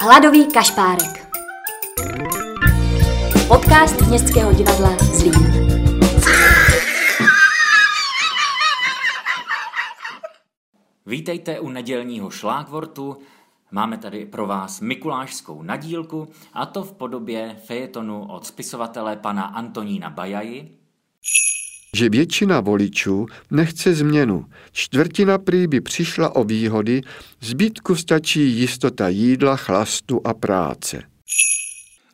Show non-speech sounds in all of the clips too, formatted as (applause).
Hladový kašpárek. Podcast Městského divadla Zlín. Vítejte u nedělního šlágvortu. Máme tady pro vás mikulášskou nadílku, a to v podobě fejetonu od spisovatele pana Antonína Bajaji, že většina voličů nechce změnu. Čtvrtina prý by přišla o výhody, zbytku stačí jistota jídla, chlastu a práce.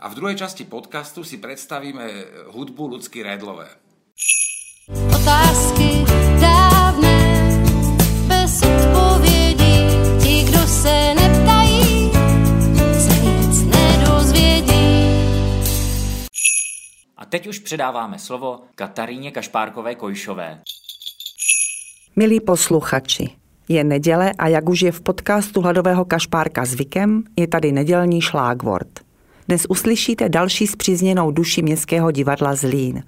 A v druhé časti podcastu si představíme hudbu Lucky Redlové. Otázky teď už předáváme slovo Kataríně Kašpárkové Kojšové. Milí posluchači, je neděle a jak už je v podcastu Hladového kašpárka zvykem, je tady nedělní šlágvort. Dnes uslyšíte další zpřízněnou duši Městského divadla Zlín.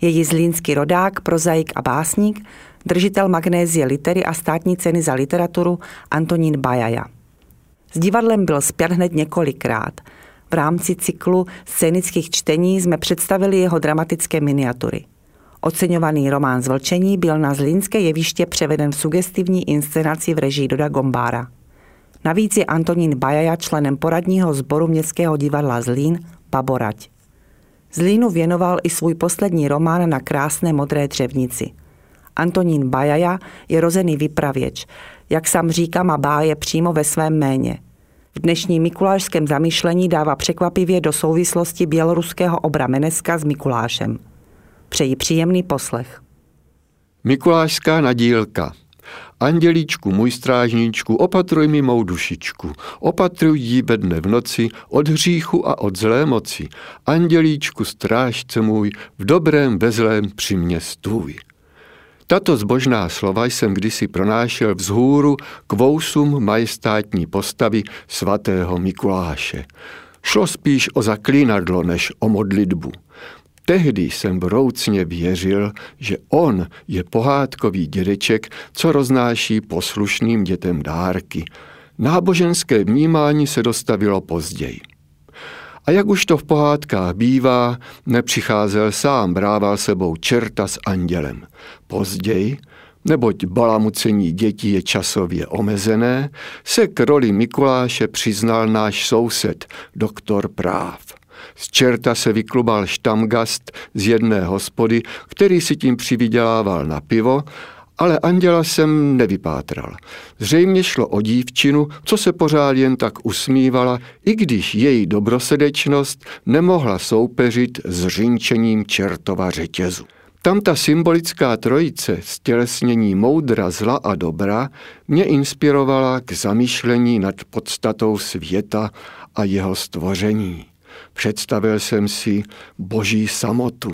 Její zlínský rodák, prozaik a básník, držitel magnézie litery a státní ceny za literaturu Antonín Bajaja. S divadlem byl zpět hned několikrát. V rámci cyklu scénických čtení jsme představili jeho dramatické miniatury. Oceňovaný román Zvlčení byl na zlínské jeviště převeden v sugestivní inscenaci v režii Doda Gombára. Navíc je Antonín Bajaja členem poradního sboru Městského divadla Zlín Baborať. Zlínu věnoval i svůj poslední román na krásné modré dřevnici. Antonín Bajaja je rozený vypravěč, jak sám říká, má báje přímo ve svém méně. V dnešním mikulášském zamýšlení dává překvapivě do souvislosti běloruského obra Meneska s Mikulášem. Přeji příjemný poslech. Mikulášská nadílka. Andělíčku, můj strážníčku, opatruj mi mou dušičku. Opatruj jí bedne v noci od hříchu a od zlé moci. Andělíčku, strážce můj, v dobrém, ve zlém při mě stůj. Tato zbožná slova jsem kdysi pronášel vzhůru k vousům majestátní postavy svatého Mikuláše. Šlo spíš o zaklínadlo než o modlitbu. Tehdy jsem vroucně věřil, že on je pohádkový dědeček, co roznáší poslušným dětem dárky. Náboženské vnímání se dostavilo později. A jak už to v pohádkách bývá, nepřicházel sám, brával sebou čerta s andělem. Později, neboť balamucení dětí je časově omezené, se k roli Mikuláše přiznal náš soused, doktor práv. Z čerta se vyklubal štamgast z jedné hospody, který si tím přivydělával na pivo, ale anděla jsem nevypátral. Zřejmě šlo o dívčinu, co se pořád jen tak usmívala, i když její dobrosrdečnost nemohla soupeřit s řinčením čertova řetězu. Tam ta symbolická trojice stělesnění moudra, zla a dobra mě inspirovala k zamýšlení nad podstatou světa a jeho stvoření. Představil jsem si boží samotu.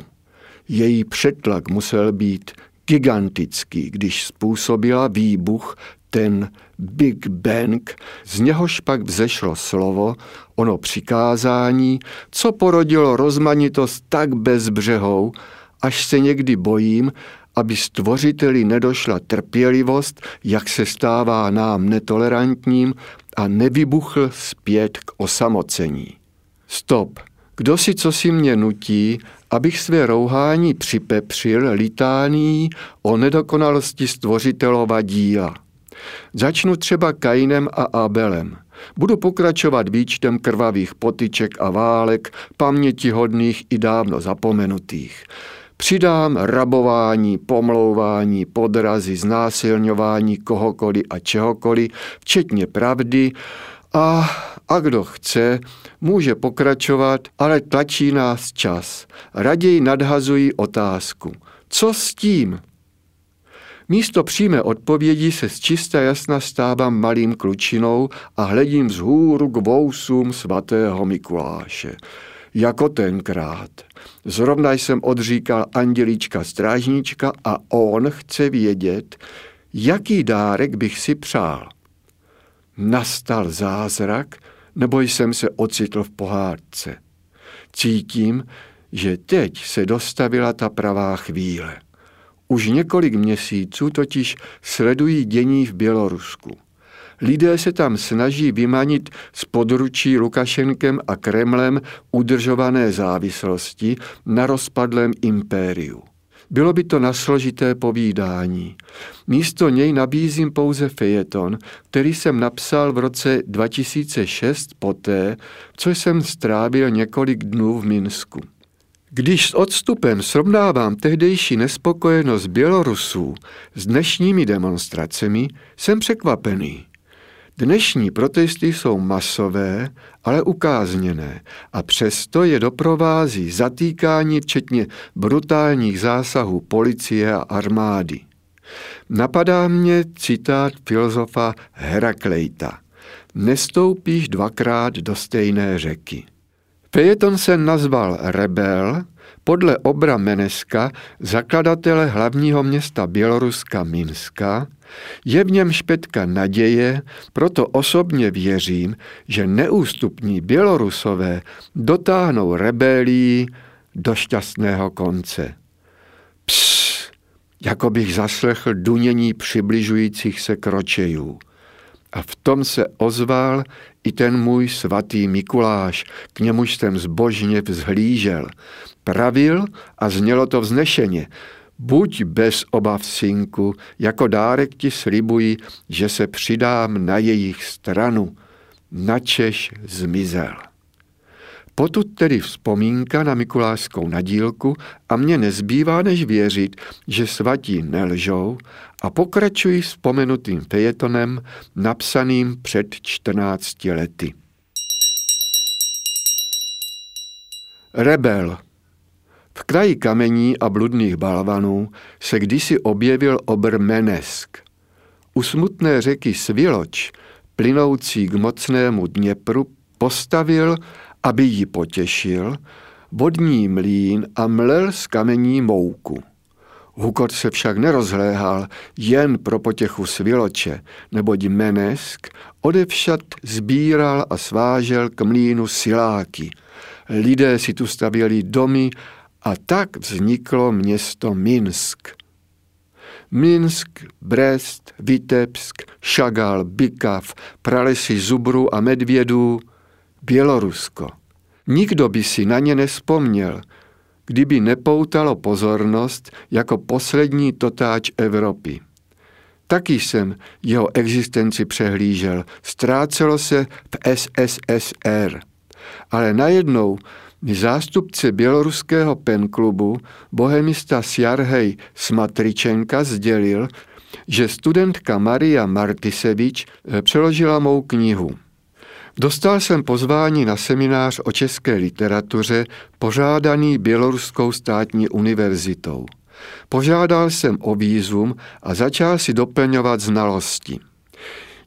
Její přetlak musel být gigantický, když způsobila výbuch ten Big Bang, z něhož pak vzešlo slovo, ono přikázání, co porodilo rozmanitost tak bezbřehou, až se někdy bojím, aby stvořiteli nedošla trpělivost, jak se stává nám netolerantním a nevybuchl zpět k osamocení. Stop. Kdo si co si mě nutí, abych své rouhání připepřil litání o nedokonalosti stvořitelova díla. Začnu třeba Kainem a Abelem. Budu pokračovat výčtem krvavých potyček a válek, pamětihodných i dávno zapomenutých. Přidám rabování, pomlouvání, podrazy, znásilňování kohokoliv a čehokoliv, včetně pravdy a, a kdo chce, může pokračovat, ale tlačí nás čas. Raději nadhazují otázku. Co s tím? Místo přímé odpovědi se z čista jasna stávám malým klučinou a hledím vzhůru k vousům svatého Mikuláše. Jako tenkrát. Zrovna jsem odříkal andělíčka strážníčka a on chce vědět, jaký dárek bych si přál. Nastal zázrak, nebo jsem se ocitl v pohádce. Cítím, že teď se dostavila ta pravá chvíle. Už několik měsíců totiž sledují dění v Bělorusku. Lidé se tam snaží vymanit z područí Lukašenkem a Kremlem udržované závislosti na rozpadlém impériu. Bylo by to na složité povídání. Místo něj nabízím pouze fejeton, který jsem napsal v roce 2006 poté, co jsem strávil několik dnů v Minsku. Když s odstupem srovnávám tehdejší nespokojenost Bělorusů s dnešními demonstracemi, jsem překvapený. Dnešní protesty jsou masové, ale ukázněné a přesto je doprovází zatýkání včetně brutálních zásahů policie a armády. Napadá mě citát filozofa Heraklejta. Nestoupíš dvakrát do stejné řeky. Fejeton se nazval Rebel podle Obra Meneska, zakladatele hlavního města Běloruska Minska, je v něm špetka naděje, proto osobně věřím, že neústupní Bělorusové dotáhnou rebelii do šťastného konce. Ps, jako bych zaslechl dunění přibližujících se kročejů. A v tom se ozval i ten můj svatý Mikuláš, k němuž jsem zbožně vzhlížel. Pravil a znělo to vznešeně. Buď bez obav, synku, jako dárek ti slibuji, že se přidám na jejich stranu. Načeš zmizel. Potud tedy vzpomínka na Mikulášskou nadílku a mě nezbývá než věřit, že svatí nelžou a pokračují vzpomenutým fejetonem napsaným před 14 lety. Rebel v kraji kamení a bludných balvanů se kdysi objevil obr Menesk. U smutné řeky Sviloč, plynoucí k mocnému Dněpru, postavil aby ji potěšil, vodní mlín a mlel z kamení mouku. Hukot se však nerozhléhal jen pro potěchu sviloče, neboť Menesk odevšat sbíral a svážel k mlínu siláky. Lidé si tu stavěli domy a tak vzniklo město Minsk. Minsk, Brest, Vitebsk, Šagal, Bikav, pralesy zubru a medvědů – Bělorusko. Nikdo by si na ně nespomněl, kdyby nepoutalo pozornost jako poslední totáč Evropy. Taky jsem jeho existenci přehlížel, ztrácelo se v SSSR. Ale najednou zástupce běloruského penklubu, bohemista Sjarhej Smatričenka sdělil, že studentka Maria Martisevič eh, přeložila mou knihu. Dostal jsem pozvání na seminář o české literatuře pořádaný Běloruskou státní univerzitou. Požádal jsem o výzum a začal si doplňovat znalosti.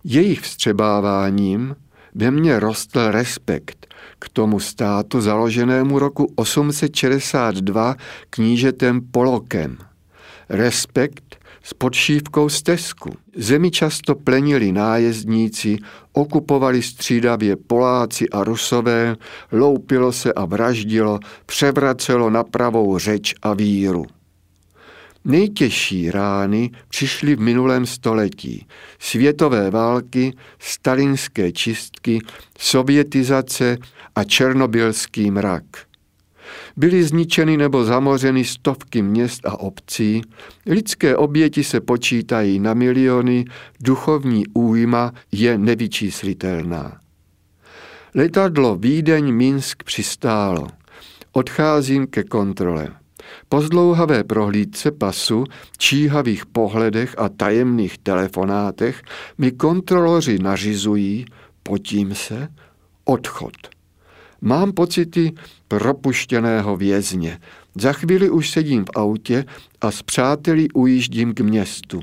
Jejich vstřebáváním ve mně rostl respekt k tomu státu založenému roku 862 knížetem Polokem. Respekt s podšívkou stezku. Zemi často plenili nájezdníci, okupovali střídavě Poláci a Rusové, loupilo se a vraždilo, převracelo na pravou řeč a víru. Nejtěžší rány přišly v minulém století. Světové války, stalinské čistky, sovětizace a černobylský mrak – Byly zničeny nebo zamořeny stovky měst a obcí, lidské oběti se počítají na miliony, duchovní újma je nevyčíslitelná. Letadlo Vídeň Minsk přistálo. Odcházím ke kontrole. Po zdlouhavé prohlídce pasu, číhavých pohledech a tajemných telefonátech mi kontroloři nařizují, potím se, odchod. Mám pocity propuštěného vězně. Za chvíli už sedím v autě a s přáteli ujíždím k městu.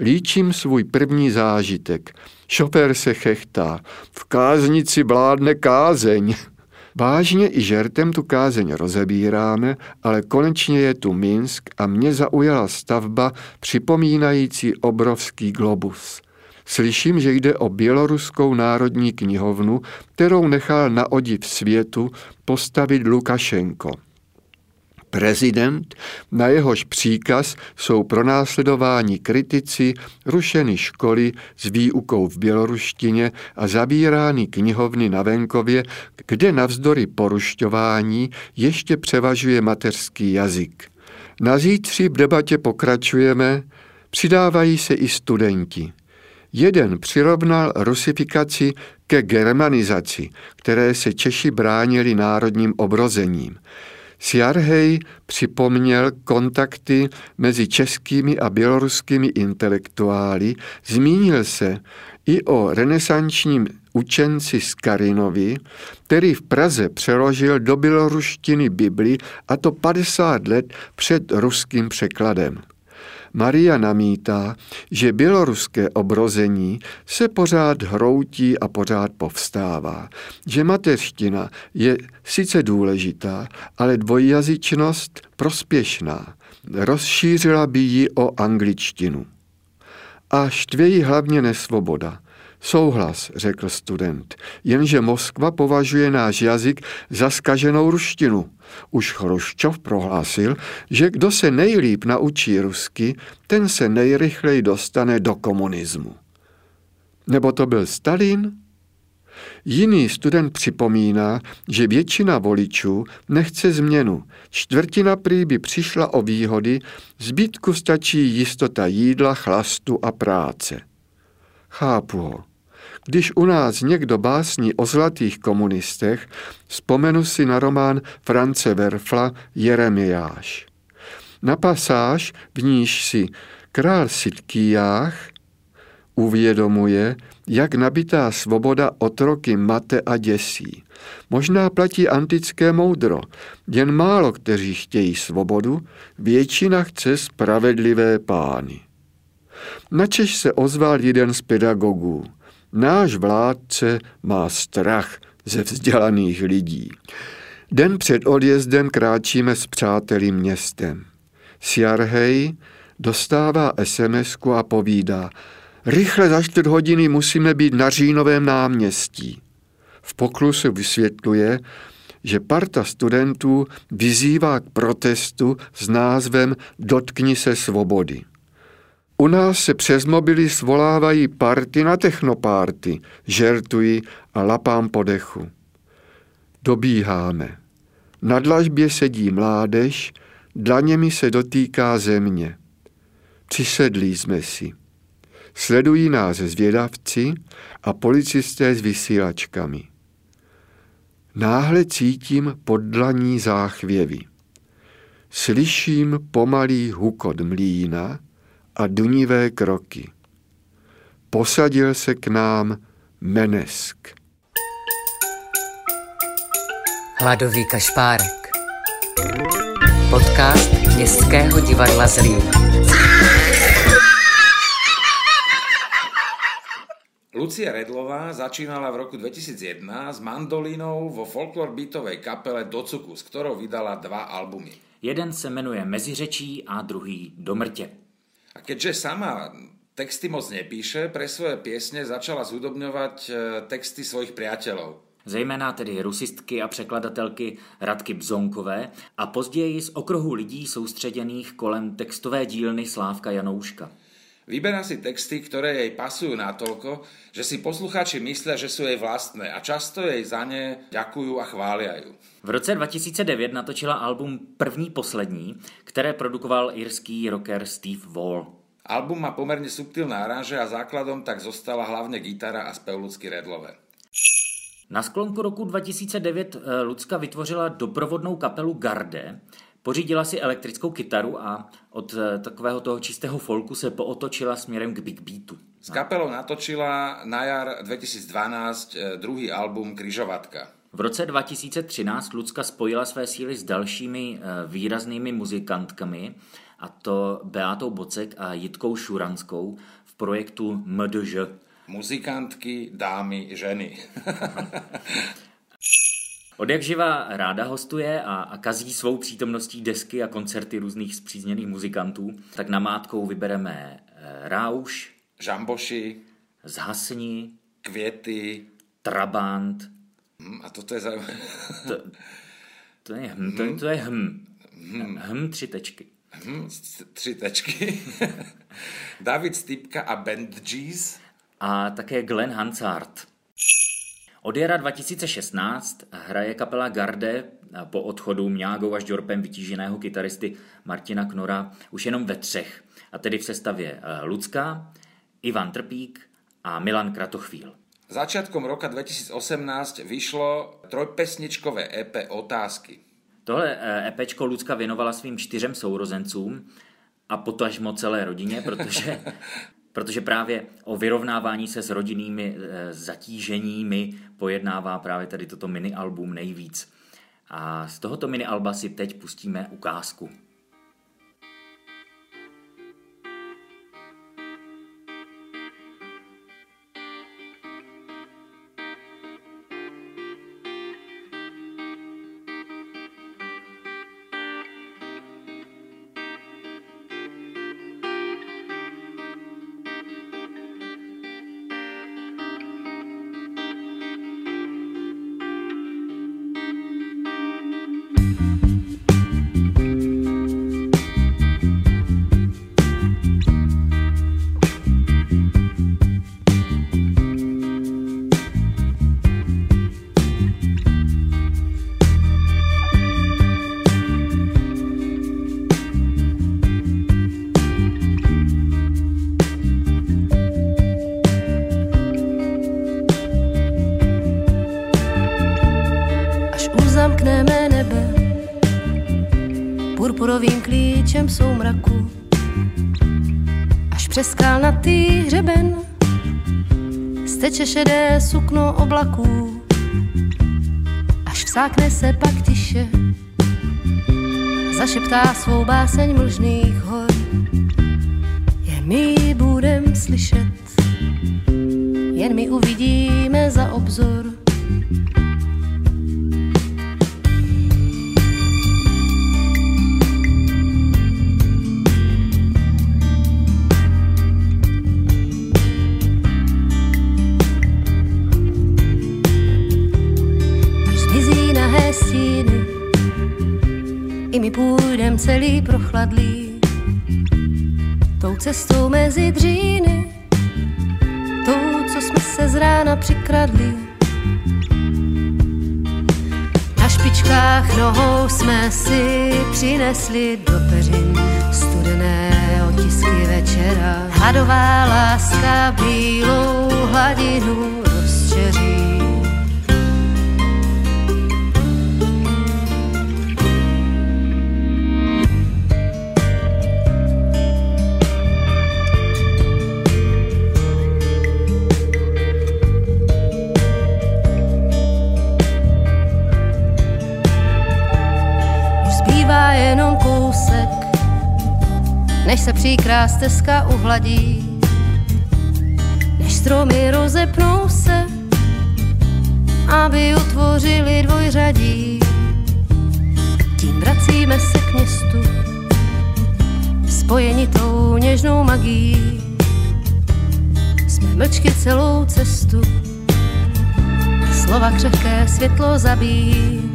Líčím svůj první zážitek. Šofér se chechtá. V káznici vládne kázeň. (laughs) Vážně i žertem tu kázeň rozebíráme, ale konečně je tu Minsk a mě zaujala stavba připomínající obrovský globus. Slyším, že jde o Běloruskou národní knihovnu, kterou nechal na odiv světu postavit Lukašenko. Prezident, na jehož příkaz jsou pronásledováni kritici, rušeny školy s výukou v běloruštině a zabírány knihovny na venkově, kde navzdory porušťování ještě převažuje mateřský jazyk. Na zítři v debatě pokračujeme, přidávají se i studenti. Jeden přirovnal rusifikaci ke germanizaci, které se Češi bránili národním obrozením. Sjarhej připomněl kontakty mezi českými a běloruskými intelektuály, zmínil se i o renesančním učenci Skarinovi, který v Praze přeložil do běloruštiny Bibli a to 50 let před ruským překladem. Maria namítá, že běloruské obrození se pořád hroutí a pořád povstává, že mateřština je sice důležitá, ale dvojjazyčnost prospěšná. Rozšířila by ji o angličtinu. A štvějí hlavně nesvoboda. Souhlas, řekl student, jenže Moskva považuje náš jazyk za skaženou ruštinu. Už Chruščov prohlásil, že kdo se nejlíp naučí rusky, ten se nejrychleji dostane do komunismu. Nebo to byl Stalin? Jiný student připomíná, že většina voličů nechce změnu. Čtvrtina prý by přišla o výhody, zbytku stačí jistota jídla, chlastu a práce. Chápu ho. Když u nás někdo básní o zlatých komunistech, vzpomenu si na román France Werfla Jeremiáš. Na pasáž, v níž si král Sitkijách uvědomuje, jak nabitá svoboda otroky mate a děsí. Možná platí antické moudro, jen málo kteří chtějí svobodu, většina chce spravedlivé pány. Načež se ozval jeden z pedagogů. Náš vládce má strach ze vzdělaných lidí. Den před odjezdem kráčíme s přáteli městem. Sjarhej dostává sms a povídá, rychle za čtvrt hodiny musíme být na Říjnovém náměstí. V poklu se vysvětluje, že parta studentů vyzývá k protestu s názvem Dotkni se svobody. U nás se přes mobily svolávají party na technopárty, žertují a lapám po dechu. Dobíháme. Na dlažbě sedí mládež, dlaněmi se dotýká země. Přisedlí jsme si. Sledují nás zvědavci a policisté s vysílačkami. Náhle cítím poddlaní záchvěvy. Slyším pomalý hukot mlína, a dunivé kroky. Posadil se k nám Menesk. Hladový kašpárek. Podcast Městského divadla Zlín. Lucia Redlová začínala v roku 2001 s mandolínou vo folklor beatovej kapele Docuku, s ktorou vydala dva albumy. Jeden se jmenuje Meziřečí a druhý Do mrtě. A keďže sama texty moc nepíše, pre svoje piesne začala zhudobňovať e, texty svojich priateľov. Zejména tedy rusistky a překladatelky Radky Bzonkové a později z okruhu lidí soustředěných kolem textové dílny Slávka Janouška. Vyberá si texty, ktoré jej pasujú natoľko, že si posluchači myslia, že sú jej vlastné a často jej za ne ďakujú a chvália ju. V roce 2009 natočila album První poslední, které produkoval irský rocker Steve Wall. Album má pomerne subtilné aranže a základom tak zostala hlavne gitara a spev Lucky Redlové. Na sklonku roku 2009 eh, Lucka vytvořila doprovodnou kapelu Garde, pořídila si elektrickou kytaru a od eh, takového toho čistého folku se pootočila směrem k big beatu. S kapelou natočila na jar 2012 eh, druhý album Kryžovatka. V roce 2013 Lucka spojila své síly s dalšími eh, výraznými muzikantkami, a to Beatou Bocek a Jitkou Šuranskou v projektu MDŽ. Muzikantky, dámy, ženy. (laughs) Od jak živa ráda hostuje a, a kazí svou přítomností desky a koncerty různých zpřízněných muzikantů, tak na mátkou vybereme e, Rauš, Žamboši, Zhasni, Květy. Trabant, Hm, a toto je zaujímavé. (laughs) to, to je hm, to, to je hm. Hm, tři tečky. Hm, tři tečky. (laughs) David Stipka a Band G's. A také Glenn Hansard. Od jara 2016 hraje kapela Garde po odchodu Mňágou až Jorpem vytíženého kytaristy Martina Knora už jenom ve třech, a tedy v sestavě eh, Lucka, Ivan Trpík a Milan Kratochvíl. Začiatkom roka 2018 vyšlo trojpesničkové EP Otázky. Tohle eh, EPčko Lucka věnovala svým čtyřem sourozencům a potažmo celé rodině, protože, (laughs) protože právě o vyrovnávání se s rodinnými eh, zatíženími pojednává právě tady toto mini-album nejvíc. A z tohoto mini-alba si teď pustíme ukázku. Steče šedé sukno oblaků, až vsákne se pak tiše, zašeptá svou báseň mlžných hor, jen my budem slyšet, jen my uvidíme za obzor. Prochladlý, tou cestou mezi dříny, tou, co jsme se z rána přikradli. Na špičkách nohou jsme si přinesli do peřin studené otisky večera. Hladová láska bílou hladinu rozčeří. Než se příkrá stezka uhladí, než stromy rozepnou se, aby utvořili dvojřadí. Tím vracíme se k městu, spojeni tou něžnou magií. Jsme mlčky celou cestu, slova křehké světlo zabíjí.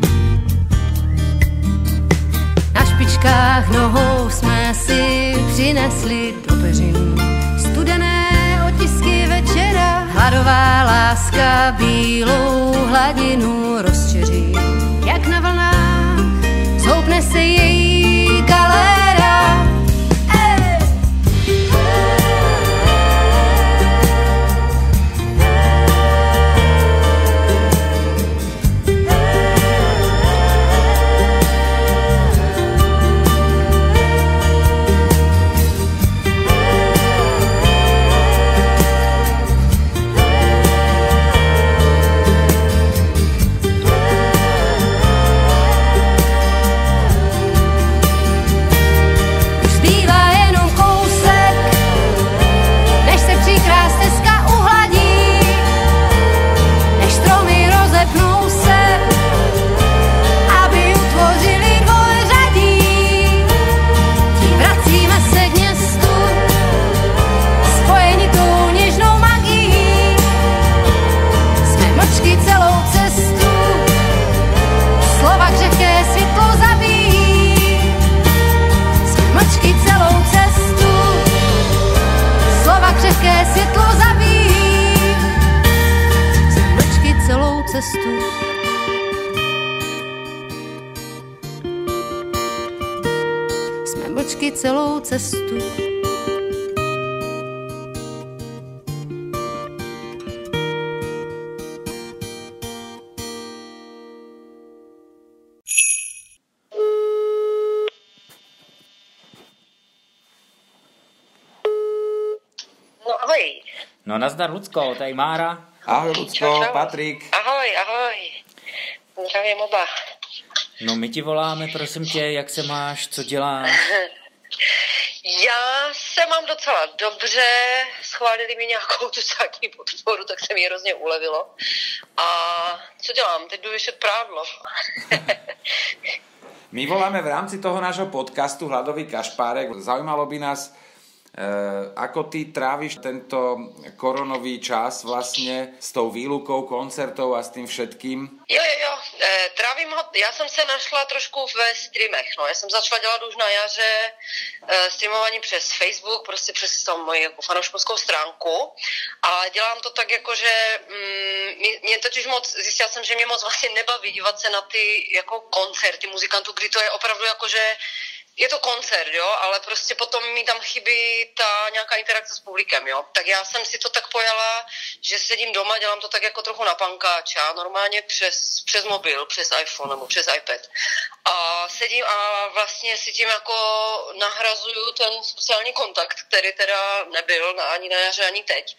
Špičkách nohou jsme si přinesli do peřin studené otisky večera. Hladová láska bílou hladinu cestu. Jsme mlčky celou cestu. No. No nazdar Lucko, tady Mára. Ahoj, Lucko, Čau, čau. Patrik. Ahoj, ahoj. Zdravím oba. No my ti voláme, prosím tě, jak se máš, co děláš? (laughs) Já se mám docela dobře, schválili mi nějakou tu státní podporu, tak se mi hrozně ulevilo. A co dělám? Teď jdu vyšet prádlo. (laughs) My voláme v rámci toho nášho podcastu Hladový kašpárek. Zaujímalo by nás, ako ty tráviš tento koronový čas vlastně s tou výlukou koncertov a s tím všetkým. Jo, jo, jo, e, trávím ho, já jsem se našla trošku ve streamech, no, já jsem začala dělat už na jaře e, streamování přes Facebook, prostě přes tam moji jako fanouškovskou stránku. A dělám to tak jako, že mm, mě, mě totiž moc, zjistila jsem, že mě moc vlastně nebaví dívat se na ty jako koncerty muzikantů, kdy to je opravdu jako, že je to koncert, jo, ale prostě potom mi tam chybí ta nějaká interakce s publikem, jo. Tak já jsem si to tak pojala, že sedím doma, dělám to tak jako trochu na pankáča, normálně přes, přes mobil, přes iPhone nebo přes iPad. A sedím a vlastně si tím jako nahrazuju ten sociální kontakt, který teda nebyl na, ani na jaře, ani teď,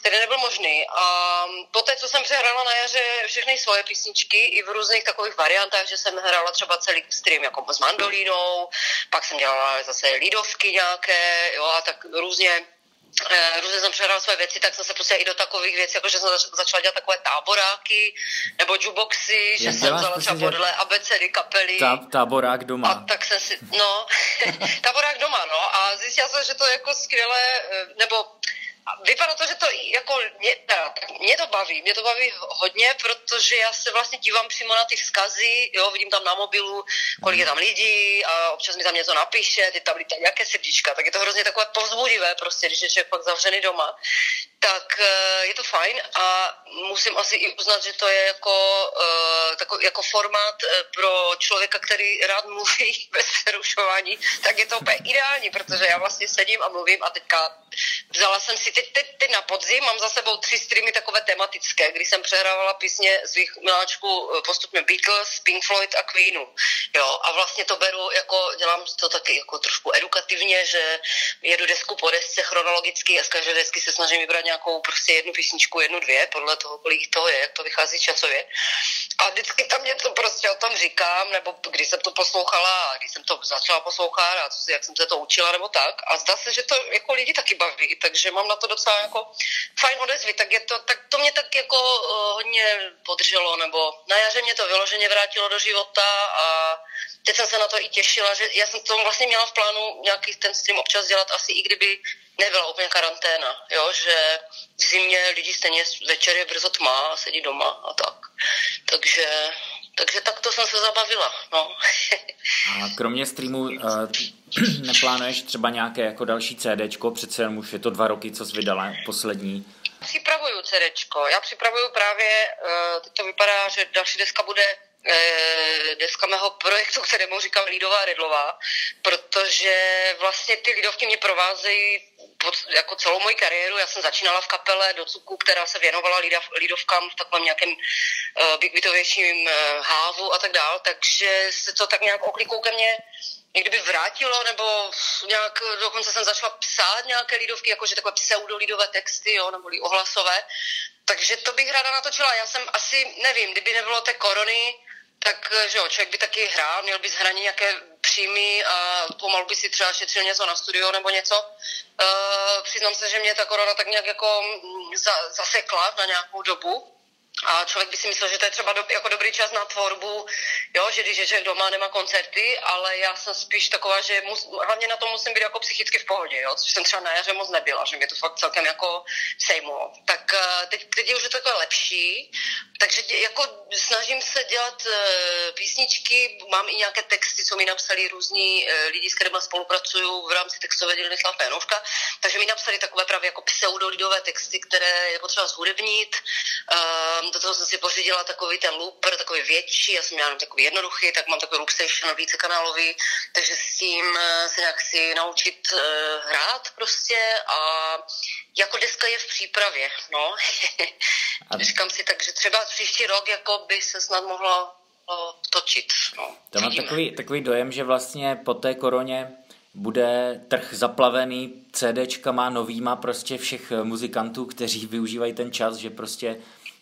který nebyl možný. A poté, co jsem přehrála na jaře všechny svoje písničky i v různých takových variantách, že jsem hrála třeba celý stream jako s mandolínou, pak jsem dělala zase lídovky nějaké, jo, a tak různě eh, různě jsem přehrala své věci, tak jsem se prostě i do takových věcí, jako že jsem zač- začala dělat takové táboráky nebo jukeboxy, že jsem vzala prostě, třeba podle abecedy kapely. Ta, táborák A doma. tak jsem si, no, (laughs) táborák doma, no, a zjistila jsem, že to je jako skvělé, eh, vypadá to, že to jako, mě, mě to baví, mě to baví hodně, protože já se vlastně dívám přímo na ty vzkazy, jo, vidím tam na mobilu, kolik je tam lidí a občas mi tam něco napíše, ty tam lítají nějaké srdíčka, tak je to hrozně takové povzbudivé prostě, když je člověk pak zavřený doma. Tak eh, je to fajn a musím asi i uznat, že to je jako, eh, tako, jako formát eh, pro člověka, který rád mluví (laughs) bez přerušování, tak je to úplně ideální, protože já vlastně sedím a mluvím a teďka vzala jsem si, teď, teď, teď na podzim mám za sebou tři streamy takové tematické, kdy jsem přehrávala písně svých miláčků eh, postupně Beatles, Pink Floyd a Queenu. Jo, a vlastně to beru jako, dělám to taky jako trošku edukativně, že jedu desku po desce chronologicky a z každé desky se snažím vybrat nějakou prostě jednu písničku, jednu, dvě, podle toho, kolik toho je, jak to vychází časově. A vždycky tam něco prostě o tom říkám, nebo když jsem to poslouchala, když jsem to začala poslouchat a jak jsem se to učila, nebo tak. A zdá se, že to jako lidi taky baví, takže mám na to docela jako fajn odezvy, tak, je to, tak to mě tak jako uh, hodně podrželo, nebo na jaře mě to vyloženě vrátilo do života a teď jsem se na to i těšila, že já jsem to vlastně měla v plánu nějaký ten stream občas dělat asi i kdyby nebyla úplně karanténa, jo, že v zimě lidi stejně večer je brzo tma a sedí doma a tak. Takže, takže takto jsem se zabavila, no. A kromě streamu uh, (clears throat) neplánuješ třeba nějaké jako další CDčko? Přece jen už je to dva roky, co jsi vydala poslední. Připravuju CDčko. Já připravuju právě, eh, teď to vypadá, že další deska bude eh, deska mého projektu, kterému říkám Lídová Redlová, protože vlastně ty Lídovky mě provázejí pod, jako celou moji kariéru. Já jsem začínala v kapele do Cuku, která se věnovala lídav, lídovkám v takovém nějakém uh, bigvitovějším uh, hávu a tak dál, takže se to tak nějak oklikou ke mně někdy by vrátilo, nebo nějak, dokonce jsem začala psát nějaké lídovky, jakože takové pseudolídové texty, jo, nebo ohlasové. Takže to bych ráda natočila. Já jsem asi, nevím, kdyby nebylo té korony, tak že jo, člověk by taky hrál, měl by z hraní nějaké příjmy a pomalu by si třeba šetřil něco na studio nebo něco. Uh, přiznám se, že mě ta korona tak nějak jako mm, za, zasekla na nějakou dobu. A člověk by si myslel, že to je třeba do, jako dobrý čas na tvorbu, jo, že když je člověk doma, nemá koncerty, ale já jsem spíš taková, že mus, hlavně na to musím být jako psychicky v pohodě, jo, což jsem třeba na jaře moc nebyla, že mě to fakt celkem jako sejmulo. Tak eh, teď, teď je už to takové lepší, takže jako snažím se dělat uh, písničky, mám i nějaké texty, co mi napsali různí uh, lidi, s kterými spolupracuju v rámci textové dílny Slavka Janouška, takže mi napsali takové právě jako pseudolidové texty, které je potřeba zhudebnit, uh, do toho jsem si pořídila takový ten looper, takový větší, já jsem měla takový jednoduchý, tak mám takový Loopstation více kanálový, takže s tím eh, se nějak chci naučit uh, hrát prostě a jako deska je v přípravě, no. A... (laughs) Říkám si tak, že třeba příští rok jako by se snad mohlo točit. No. To mám takový, takový dojem, že vlastně po té koroně bude trh zaplavený CDčkama novýma prostě všech muzikantů, kteří využívají ten čas, že prostě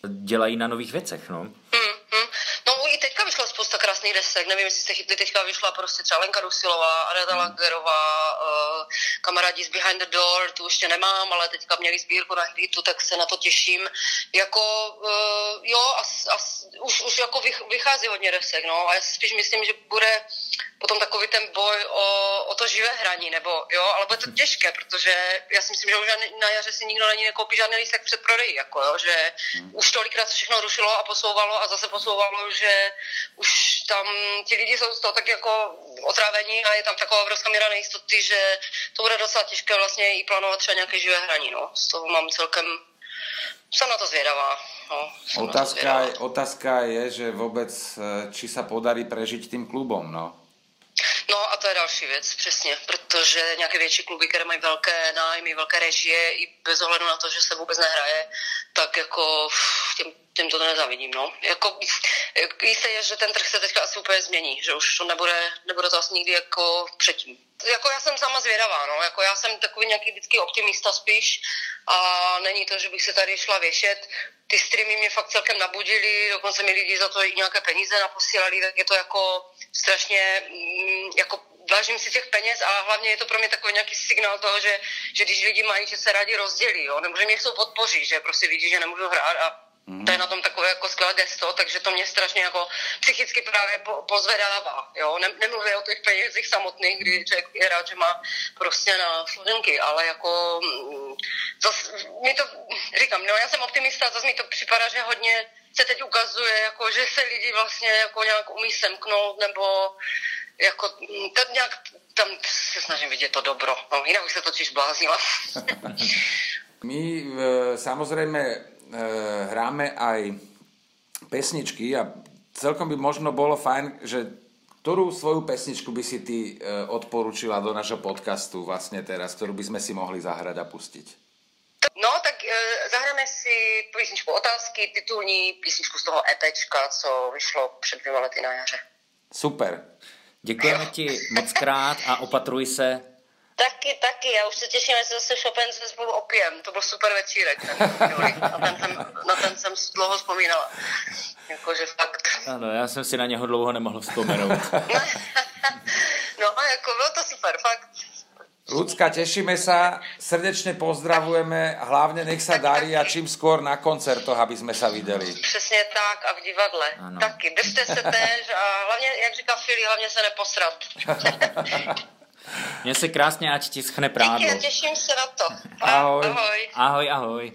dělají na nových věcech, no. Hmm, hmm. No i teďka vyšla spousta krásných desek, nevím, jestli jste chytli, teďka vyšla prostě třeba Lenka Rusilová, Aneta hmm. Lagerová, uh, kamarádi z Behind the Door, tu ještě nemám, ale teďka měli sbírku na hitu, tak se na to těším. Jako, uh, jo, as, as, už, už jako vychází hodně desek, no, a já si spíš myslím, že bude potom takový ten boj o, o to živé hraní, nebo jo, ale bude to těžké, protože já si myslím, že už na jaře si nikdo není nekoupí žádný lístek před prodejí, jako jo, že hmm. už tolikrát se všechno rušilo a posouvalo a zase posouvalo, že už tam ti lidi jsou z toho tak jako otrávení a je tam taková obrovská míra nejistoty, že to bude docela těžké vlastně i plánovat třeba nějaké živé hraní, no. Z toho mám celkem, jsem na to zvědavá. No, otázka, je, otázka je, že vůbec, eh, či se podarí prežiť tým klubom, no. No a to je další věc, přesně, protože nějaké větší kluby, které mají velké nájmy, velké režie, i bez ohledu na to, že se vůbec nehraje, tak jako těm, těm to nezavidím, no. Jako, jistě je, že ten trh se teďka asi úplně změní, že už to nebude, nebude to asi nikdy jako předtím. Jako já jsem sama zvědavá, no, jako já jsem takový nějaký vždycky optimista spíš a není to, že bych se tady šla věšet. Ty streamy mě fakt celkem nabudili, dokonce mi lidi za to i nějaké peníze naposílali, tak je to jako strašně mm, jako vážím si těch peněz a hlavně je to pro mě takový nějaký signál toho, že, že když lidi mají, že se rádi rozdělí, jo, nebo že mě chcou podpořit, že prostě vidí, že nemůžu hrát a mm. to je na tom takové jako skvělé gesto, takže to mě strašně jako psychicky právě po, pozvedává, jo, Nem, nemluvím o těch penězích samotných, kdy člověk je rád, že má prostě na složenky, ale jako mm, zas, mi to, říkám, no já jsem optimista, zase mi to připadá, že hodně se teď ukazuje, jako, že se lidi vlastně jako nějak umí semknout, nebo jako, mm, to nějak tam se snažím vidět to dobro. No, jinak bych se totiž bláznila. (laughs) (laughs) My e, samozrejme e, hráme aj pesničky a celkom by možno bolo fajn, že ktorú svoju pesničku by si ty e, odporučila do našeho podcastu vlastne teraz, ktorú by sme si mohli zahrať a pustiť? No, tak e, zahráme si písničku otázky, titulní písničku z toho EPčka, co vyšlo před dvěma lety na jaře. Super. Děkujeme ti moc krát a opatruj se. Taky, taky. Já už se těším, že zase Chopin se spolu opijem. To byl super večírek. Ten, na, ten jsem, na ten jsem dlouho vzpomínala. Jakože fakt. Ano, já jsem si na něho dlouho nemohl vzpomenout. (laughs) no, jako bylo to super, fakt. Ľudská, tešíme sa, srdečne pozdravujeme, hlavne nech sa darí a čím skôr na koncertoch, aby sme sa videli. Přesně tak a v divadle. Ano. Taky, držte se tež a hlavně, jak říká Fili, hlavně se neposrat. (laughs) Mně se krásně, ať ti schne prádlo. Díky, těším se na to. (laughs) Ahoj. Ahoj, ahoj. ahoj.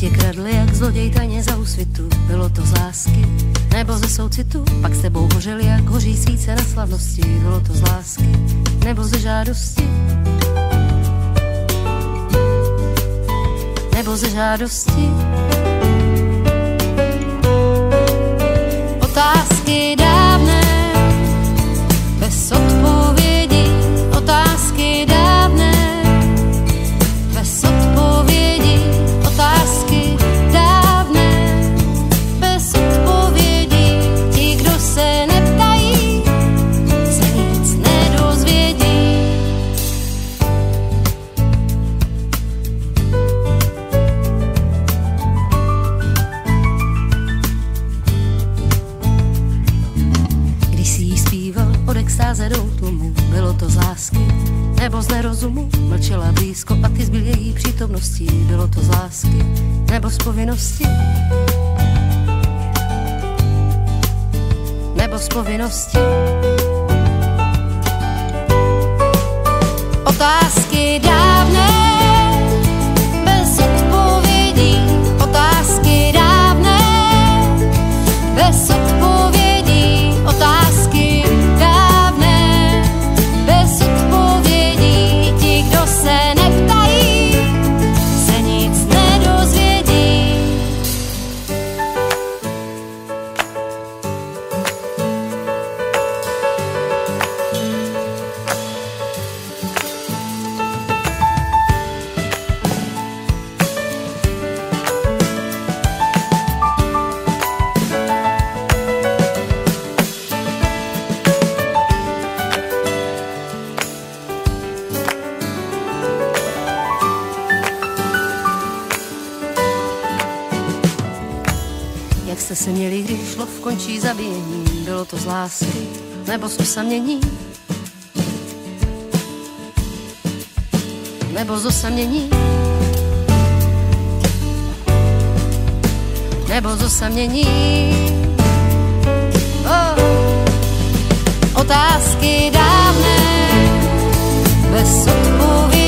tě kradli jak zloděj tajně za úsvitu. Bylo to z lásky nebo ze soucitu, pak s tebou hořeli jak hoří svíce na slavnosti. Bylo to z lásky nebo ze žádosti. Nebo ze žádosti. nebo z osamění. Nebo z osamění. Nebo z osamění. Oh. Otázky dávné bez odpovědí.